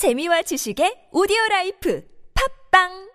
재미와 지식의 오디오 life 팟빵!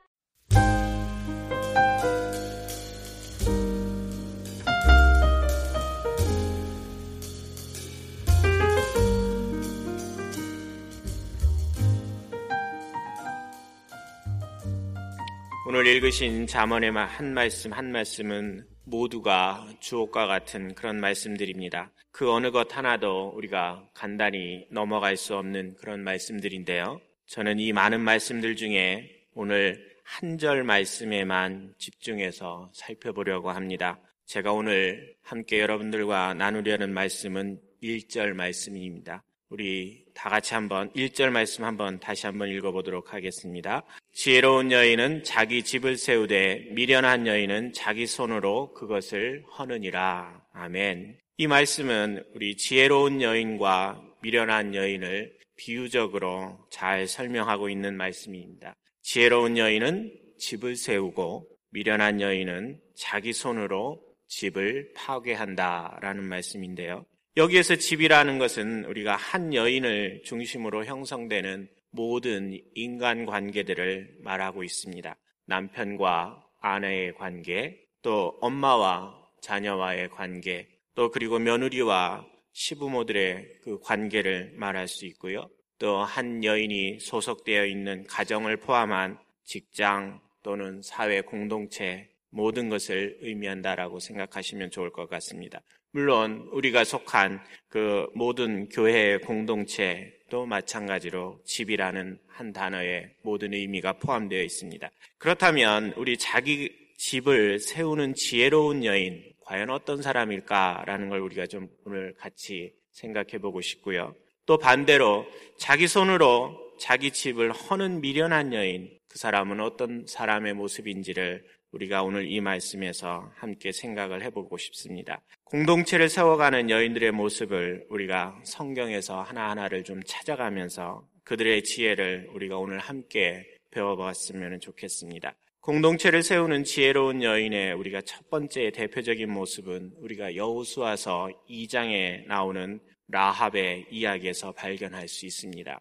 오늘 읽으신 잠언의 한 말씀 한 말씀은 모두가 주옥과 같은 그런 말씀들입니다. 그 어느 것 하나도 우리가 간단히 넘어갈 수 없는 그런 말씀들인데요. 저는 이 많은 말씀들 중에 오늘 한 절 말씀에만 집중해서 살펴보려고 합니다. 제가 오늘 함께 여러분들과 나누려는 말씀은 1절 말씀입니다. 우리 다 같이 한번 1절 말씀 한번 다시 한번 읽어보도록 하겠습니다. 지혜로운 여인은 자기 집을 세우되 미련한 여인은 자기 손으로 그것을 허느니라. 아멘. 이 말씀은 우리 지혜로운 여인과 미련한 여인을 비유적으로 잘 설명하고 있는 말씀입니다. 지혜로운 여인은 집을 세우고 미련한 여인은 자기 손으로 집을 파괴한다라는 말씀인데요. 여기에서 집이라는 것은 우리가 한 여인을 중심으로 형성되는 모든 인간 관계들을 말하고 있습니다. 남편과 아내의 관계, 또 엄마와 자녀와의 관계, 또 그리고 며느리와 시부모들의 그 관계를 말할 수 있고요. 또 한 여인이 소속되어 있는 가정을 포함한 직장 또는 사회 공동체 모든 것을 의미한다라고 생각하시면 좋을 것 같습니다. 물론 우리가 속한 그 모든 교회 공동체도 마찬가지로 집이라는 한 단어에 모든 의미가 포함되어 있습니다. 그렇다면 우리 자기 집을 세우는 지혜로운 여인 과연 어떤 사람일까라는 걸 우리가 좀 오늘 같이 생각해 보고 싶고요. 또 반대로 자기 손으로 자기 집을 허는 미련한 여인 그 사람은 어떤 사람의 모습인지를 우리가 오늘 이 말씀에서 함께 생각을 해보고 싶습니다. 공동체를 세워가는 여인들의 모습을 우리가 성경에서 하나하나를 좀 찾아가면서 그들의 지혜를 우리가 오늘 함께 배워봤으면 좋겠습니다. 공동체를 세우는 지혜로운 여인의 우리가 첫 번째 대표적인 모습은 우리가 여호수아서 2장에 나오는 라합의 이야기에서 발견할 수 있습니다.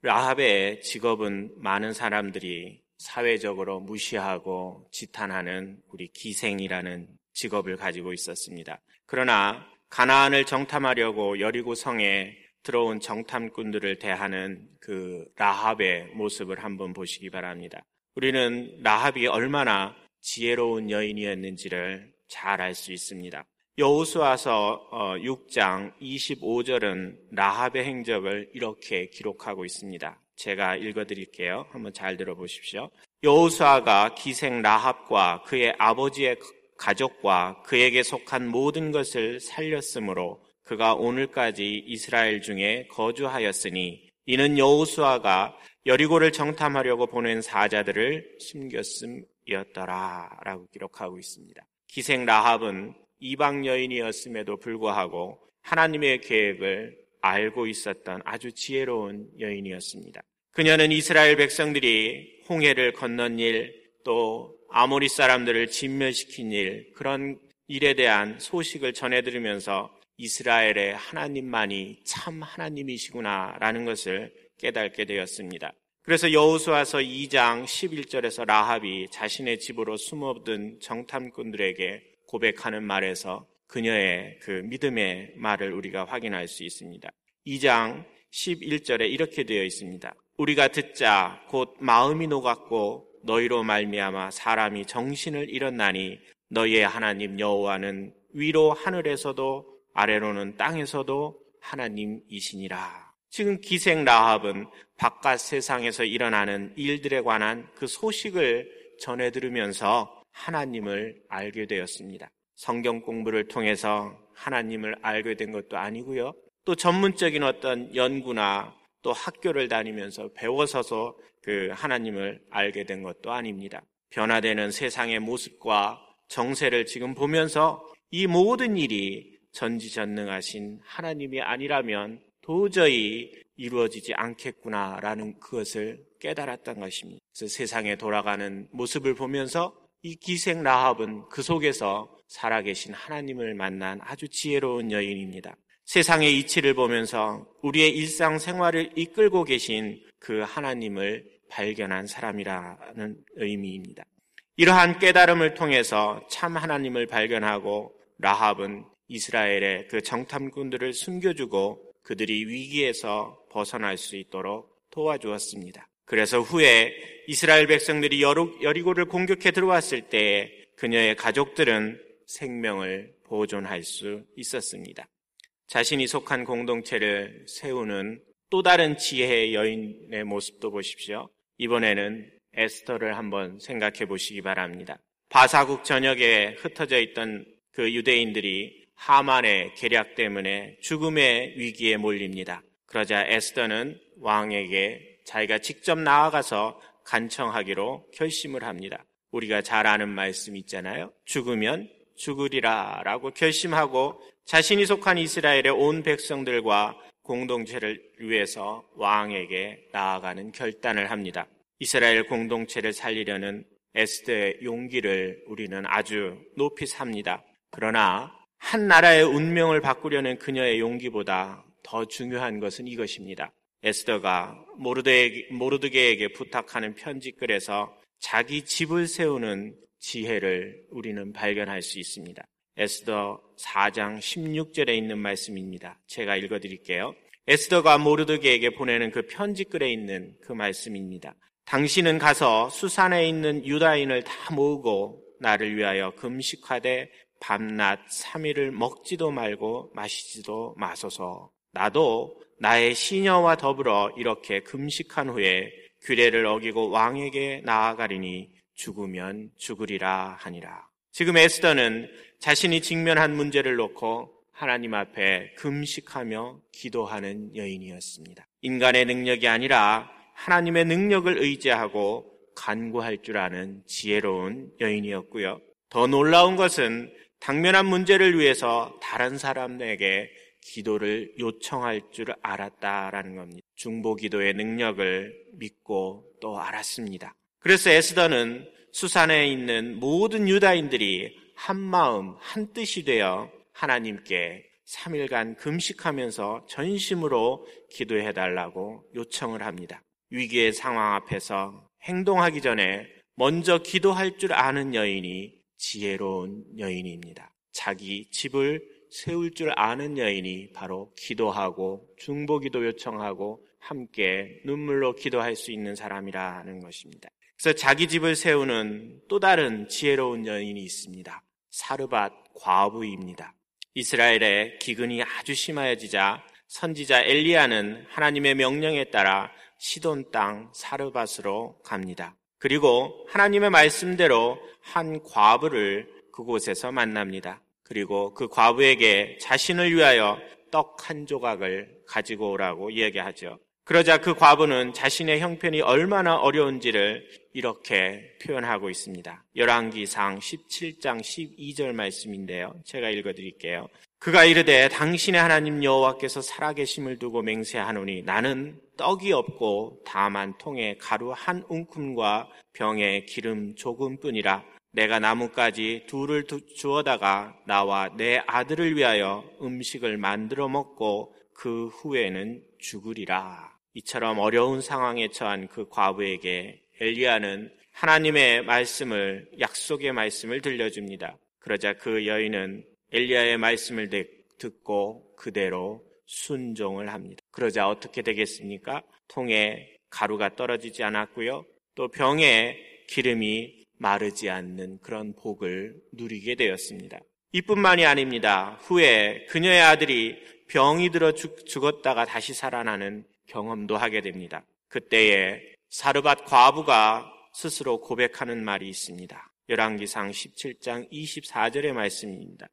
라합의 직업은 많은 사람들이 사회적으로 무시하고 지탄하는 우리 기생이라는 직업을 가지고 있었습니다. 그러나 가나안을 정탐하려고 여리고 성에 들어온 정탐꾼들을 대하는 그 라합의 모습을 한번 보시기 바랍니다. 우리는 라합이 얼마나 지혜로운 여인이었는지를 잘 알 수 있습니다. 여호수아서 6장 어, 25절은 라합의 행적을 이렇게 기록하고 있습니다. 제가 읽어드릴게요. 한번 잘 들어보십시오. 여호수아가 기생 라합과 그의 아버지의 가족과 그에게 속한 모든 것을 살렸으므로 그가 오늘까지 이스라엘 중에 거주하였으니 이는 여호수아가 여리고를 정탐하려고 보낸 사자들을 숨겼음이었더라 라고 기록하고 있습니다. 기생 라합은 이방 여인이었음에도 불구하고 하나님의 계획을 알고 있었던 아주 지혜로운 여인이었습니다. 그녀는 이스라엘 백성들이 홍해를 건넌 일, 또 아모리 사람들을 진멸시킨 일, 그런 일에 대한 소식을 전해 들으면서 이스라엘의 하나님만이 참 하나님이시구나라는 것을 깨닫게 되었습니다. 그래서 여호수아서 2장 11절에서 라합이 자신의 집으로 숨어든 정탐꾼들에게 고백하는 말에서 그녀의 그 믿음의 말을 우리가 확인할 수 있습니다. 2장 11절에 이렇게 되어 있습니다. 우리가 듣자 곧 마음이 녹았고 너희로 말미암아 사람이 정신을 잃었나니 너희의 하나님 여호와는 위로 하늘에서도 아래로는 땅에서도 하나님이시니라. 지금 기생 라합은 바깥 세상에서 일어나는 일들에 관한 그 소식을 전해 들으면서 하나님을 알게 되었습니다. 성경 공부를 통해서 하나님을 알게 된 것도 아니고요. 또 전문적인 어떤 연구나 또 학교를 다니면서 배워서서 그 하나님을 알게 된 것도 아닙니다. 변화되는 세상의 모습과 정세를 지금 보면서 이 모든 일이 전지전능하신 하나님이 아니라면 도저히 이루어지지 않겠구나라는 그것을 깨달았던 것입니다. 그래서 세상에 돌아가는 모습을 보면서 이 기생 라합은 그 속에서 살아계신 하나님을 만난 아주 지혜로운 여인입니다. 세상의 이치를 보면서 우리의 일상 생활을 이끌고 계신 그 하나님을 발견한 사람이라는 의미입니다. 이러한 깨달음을 통해서 참 하나님을 발견하고 라합은 이스라엘의 그 정탐꾼들을 숨겨주고 그들이 위기에서 벗어날 수 있도록 도와주었습니다. 그래서 후에 이스라엘 백성들이 여리고를 공격해 들어왔을 때 그녀의 가족들은 생명을 보존할 수 있었습니다. 자신이 속한 공동체를 세우는 또 다른 지혜의 여인의 모습도 보십시오. 이번에는 에스터를 한번 생각해 보시기 바랍니다. 바사국 전역에 흩어져 있던 그 유대인들이 하만의 계략 때문에 죽음의 위기에 몰립니다. 그러자 에스더는 왕에게 자기가 직접 나아가서 간청하기로 결심을 합니다. 우리가 잘 아는 말씀 있잖아요. 죽으면 죽으리라 라고 결심하고 자신이 속한 이스라엘의 온 백성들과 공동체를 위해서 왕에게 나아가는 결단을 합니다. 이스라엘 공동체를 살리려는 에스더의 용기를 우리는 아주 높이 삽니다. 그러나 한 나라의 운명을 바꾸려는 그녀의 용기보다 더 중요한 것은 이것입니다. 에스더가 모르드게에게 부탁하는 편지글에서 자기 집을 세우는 지혜를 우리는 발견할 수 있습니다. 에스더 4장 16절에 있는 말씀입니다. 제가 읽어 드릴게요. 에스더가 모르드게에게 보내는 그 편지글에 있는 그 말씀입니다. 당신은 가서 수산에 있는 유다인을 다 모으고 나를 위하여 금식하되 밤낮 3일을 먹지도 말고 마시지도 마소서. 나도 나의 시녀와 더불어 이렇게 금식한 후에 규례를 어기고 왕에게 나아가리니 죽으면 죽으리라 하니라. 지금 에스더는 자신이 직면한 문제를 놓고 하나님 앞에 금식하며 기도하는 여인이었습니다. 인간의 능력이 아니라 하나님의 능력을 의지하고 간구할 줄 아는 지혜로운 여인이었고요. 더 놀라운 것은 당면한 문제를 위해서 다른 사람에게 기도를 요청할 줄 알았다라는 겁니다. 중보 기도의 능력을 믿고 또 알았습니다. 그래서 에스더는 수산에 있는 모든 유다인들이 한 마음, 한 뜻이 되어 하나님께 3일간 금식하면서 전심으로 기도해 달라고 요청을 합니다. 위기의 상황 앞에서 행동하기 전에 먼저 기도할 줄 아는 여인이 지혜로운 여인입니다. 자기 집을 세울 줄 아는 여인이 바로 기도하고 중보기도 요청하고 함께 눈물로 기도할 수 있는 사람이라는 것입니다. 그래서 자기 집을 세우는 또 다른 지혜로운 여인이 있습니다. 사르밧 과부입니다. 이스라엘의 기근이 아주 심하여지자 선지자 엘리야는 하나님의 명령에 따라 시돈 땅 사르밧으로 갑니다. 그리고 하나님의 말씀대로 한 과부를 그곳에서 만납니다. 그리고 그 과부에게 자신을 위하여 떡 한 조각을 가지고 오라고 이야기하죠. 그러자 그 과부는 자신의 형편이 얼마나 어려운지를 이렇게 표현하고 있습니다. 열왕기상 17장 12절 말씀인데요. 제가 읽어 드릴게요. 그가 이르되 당신의 하나님 여호와께서 살아계심을 두고 맹세하노니 나는 떡이 없고 다만 통에 가루 한 움큼과 병에 기름 조금뿐이라 내가 나뭇가지 둘을 주어다가 나와 내 아들을 위하여 음식을 만들어 먹고 그 후에는 죽으리라. 이처럼 어려운 상황에 처한 그 과부에게 엘리야는 하나님의 말씀을 약속의 말씀을 들려줍니다. 그러자 그 여인은 엘리야의 말씀을 듣고 그대로 순종을 합니다. 그러자 어떻게 되겠습니까? 통에 가루가 떨어지지 않았고요. 또 병에 기름이 마르지 않는 그런 복을 누리게 되었습니다. 이뿐만이 아닙니다. 후에 그녀의 아들이 병이 들어 죽, 죽었다가 다시 살아나는 경험도 하게 됩니다. 그때에 사르밧 과부가 스스로 고백하는 말이 있습니다. 열왕기상 17장 24절의 말씀입니다.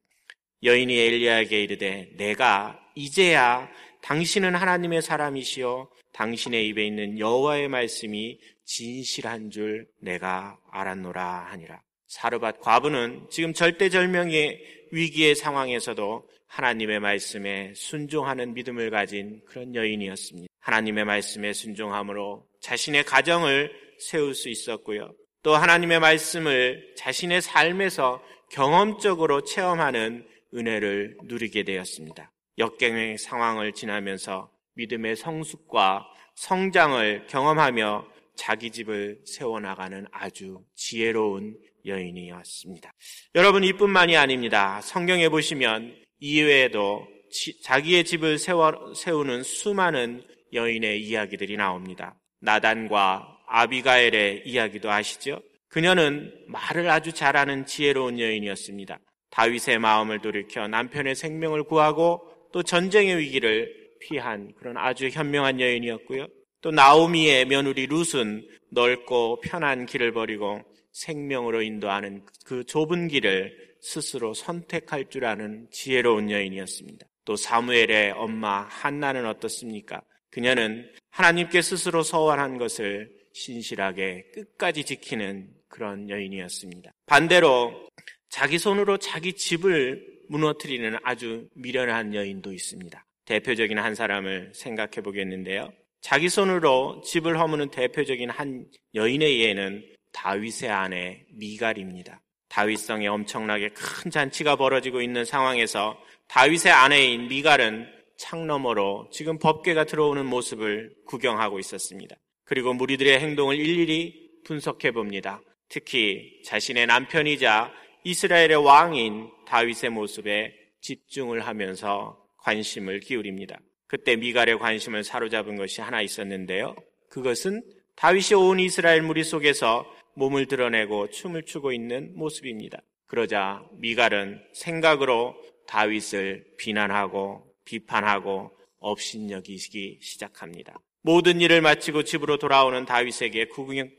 여인이 엘리야에게 이르되 내가 이제야 당신은 하나님의 사람이시요 당신의 입에 있는 여호와의 말씀이 진실한 줄 내가 알았노라 하니라. 사르밧 과부는 지금 절대절명의 위기의 상황에서도 하나님의 말씀에 순종하는 믿음을 가진 그런 여인이었습니다. 하나님의 말씀에 순종함으로 자신의 가정을 세울 수 있었고요. 또 하나님의 말씀을 자신의 삶에서 경험적으로 체험하는 은혜를 누리게 되었습니다. 역경의 상황을 지나면서 믿음의 성숙과 성장을 경험하며 자기 집을 세워나가는 아주 지혜로운 여인이었습니다. 여러분 이뿐만이 아닙니다. 성경에 보시면 이외에도 자기의 집을 세워, 세우는 수많은 여인의 이야기들이 나옵니다. 나단과 아비가엘의 이야기도 아시죠? 그녀는 말을 아주 잘하는 지혜로운 여인이었습니다. 다윗의 마음을 돌이켜 남편의 생명을 구하고 또 전쟁의 위기를 피한 그런 아주 현명한 여인이었고요. 또 나오미의 며느리 룻은 넓고 편한 길을 버리고 생명으로 인도하는 그 좁은 길을 스스로 선택할 줄 아는 지혜로운 여인이었습니다. 또 사무엘의 엄마 한나는 어떻습니까? 그녀는 하나님께 스스로 서원한 것을 신실하게 끝까지 지키는 그런 여인이었습니다. 반대로 자기 손으로 자기 집을 무너뜨리는 아주 미련한 여인도 있습니다. 대표적인 한 사람을 생각해 보겠는데요. 자기 손으로 집을 허무는 대표적인 한 여인의 예는 다윗의 아내 미갈입니다. 다윗성에 엄청나게 큰 잔치가 벌어지고 있는 상황에서 다윗의 아내인 미갈은 창너머로 지금 법궤가 들어오는 모습을 구경하고 있었습니다. 그리고 무리들의 행동을 일일이 분석해 봅니다. 특히 자신의 남편이자 이스라엘의 왕인 다윗의 모습에 집중을 하면서 관심을 기울입니다. 그때 미갈의 관심을 사로잡은 것이 하나 있었는데요. 그것은 다윗이 온 이스라엘 무리 속에서 몸을 드러내고 춤을 추고 있는 모습입니다. 그러자 미갈은 생각으로 다윗을 비난하고 비판하고 업신여기기 시작합니다. 모든 일을 마치고 집으로 돌아오는 다윗에게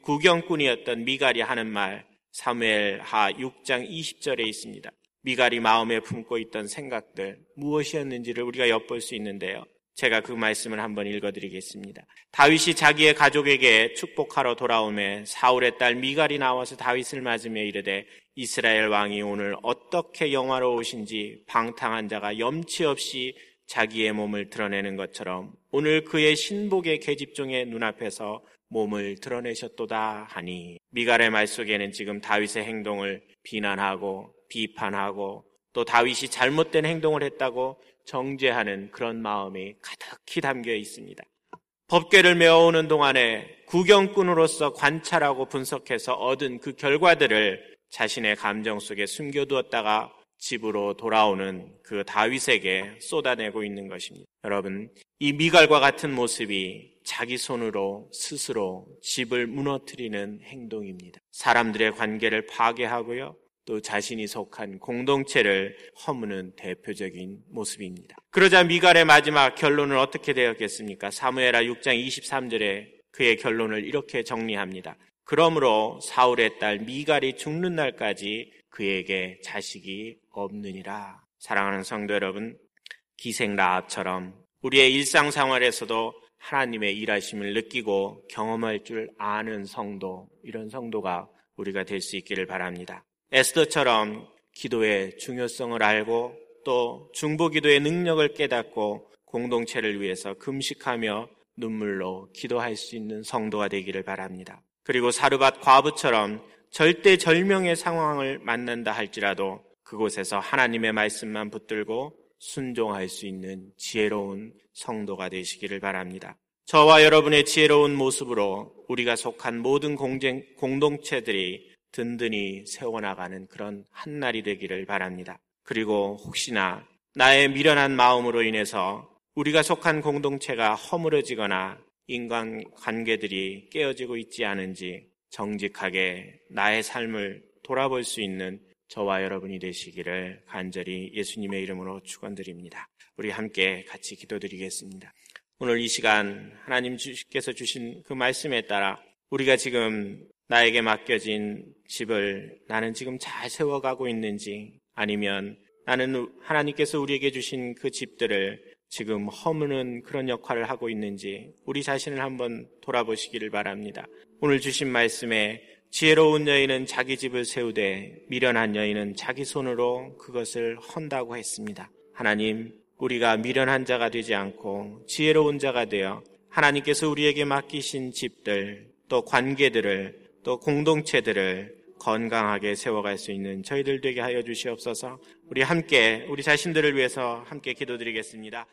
구경,꾼이었던 미갈이 하는 말 사무엘하 6장 20절에 있습니다. 미갈이 마음에 품고 있던 생각들 무엇이었는지를 우리가 엿볼 수 있는데요. 제가 그 말씀을 한번 읽어드리겠습니다. 다윗이 자기의 가족에게 축복하러 돌아오매 사울의 딸 미갈이 나와서 다윗을 맞으며 이르되 이스라엘 왕이 오늘 어떻게 영화로우신지 방탕한 자가 염치 없이 자기의 몸을 드러내는 것처럼 오늘 그의 신복의 계집종의 눈앞에서 몸을 드러내셨도다 하니 미갈의 말 속에는 지금 다윗의 행동을 비난하고 비판하고 또 다윗이 잘못된 행동을 했다고 정죄하는 그런 마음이 가득히 담겨 있습니다. 법궤를 메어오는 동안에 구경꾼으로서 관찰하고 분석해서 얻은 그 결과들을 자신의 감정 속에 숨겨두었다가 집으로 돌아오는 그 다윗에게 쏟아내고 있는 것입니다. 여러분, 이 미갈과 같은 모습이 자기 손으로 스스로 집을 무너뜨리는 행동입니다. 사람들의 관계를 파괴하고요. 또 자신이 속한 공동체를 허무는 대표적인 모습입니다. 그러자 미갈의 마지막 결론은 어떻게 되었겠습니까? 사무엘하 6장 23절에 그의 결론을 이렇게 정리합니다. 그러므로 사울의 딸 미갈이 죽는 날까지 그에게 자식이 없느니라. 사랑하는 성도 여러분, 기생 라합처럼 우리의 일상생활에서도 하나님의 일하심을 느끼고 경험할 줄 아는 성도, 이런 성도가 우리가 될 수 있기를 바랍니다. 에스더처럼 기도의 중요성을 알고 또 중보 기도의 능력을 깨닫고 공동체를 위해서 금식하며 눈물로 기도할 수 있는 성도가 되기를 바랍니다. 그리고 사르밧 과부처럼 절대 절명의 상황을 만난다 할지라도 그곳에서 하나님의 말씀만 붙들고 순종할 수 있는 지혜로운 성도가 되시기를 바랍니다. 저와 여러분의 지혜로운 모습으로 우리가 속한 모든 공동체들이 든든히 세워나가는 그런 한 날이 되기를 바랍니다. 그리고 혹시나 나의 미련한 마음으로 인해서 우리가 속한 공동체가 허물어지거나 인간 관계들이 깨어지고 있지 않은지 정직하게 나의 삶을 돌아볼 수 있는 저와 여러분이 되시기를 간절히 예수님의 이름으로 축원드립니다. 우리 함께 같이 기도드리겠습니다. 오늘 이 시간 하나님께서 주신 그 말씀에 따라 우리가 지금 나에게 맡겨진 집을 나는 지금 잘 세워가고 있는지 아니면 나는 하나님께서 우리에게 주신 그 집들을 지금 허무는 그런 역할을 하고 있는지 우리 자신을 한번 돌아보시기를 바랍니다. 오늘 주신 말씀에 지혜로운 여인은 자기 집을 세우되 미련한 여인은 자기 손으로 그것을 헌다고 했습니다. 하나님, 우리가 미련한 자가 되지 않고 지혜로운 자가 되어 하나님께서 우리에게 맡기신 집들 또 관계들을 또 공동체들을 건강하게 세워갈 수 있는 저희들 되게 하여 주시옵소서. 우리 함께 우리 자신들을 위해서 함께 기도드리겠습니다.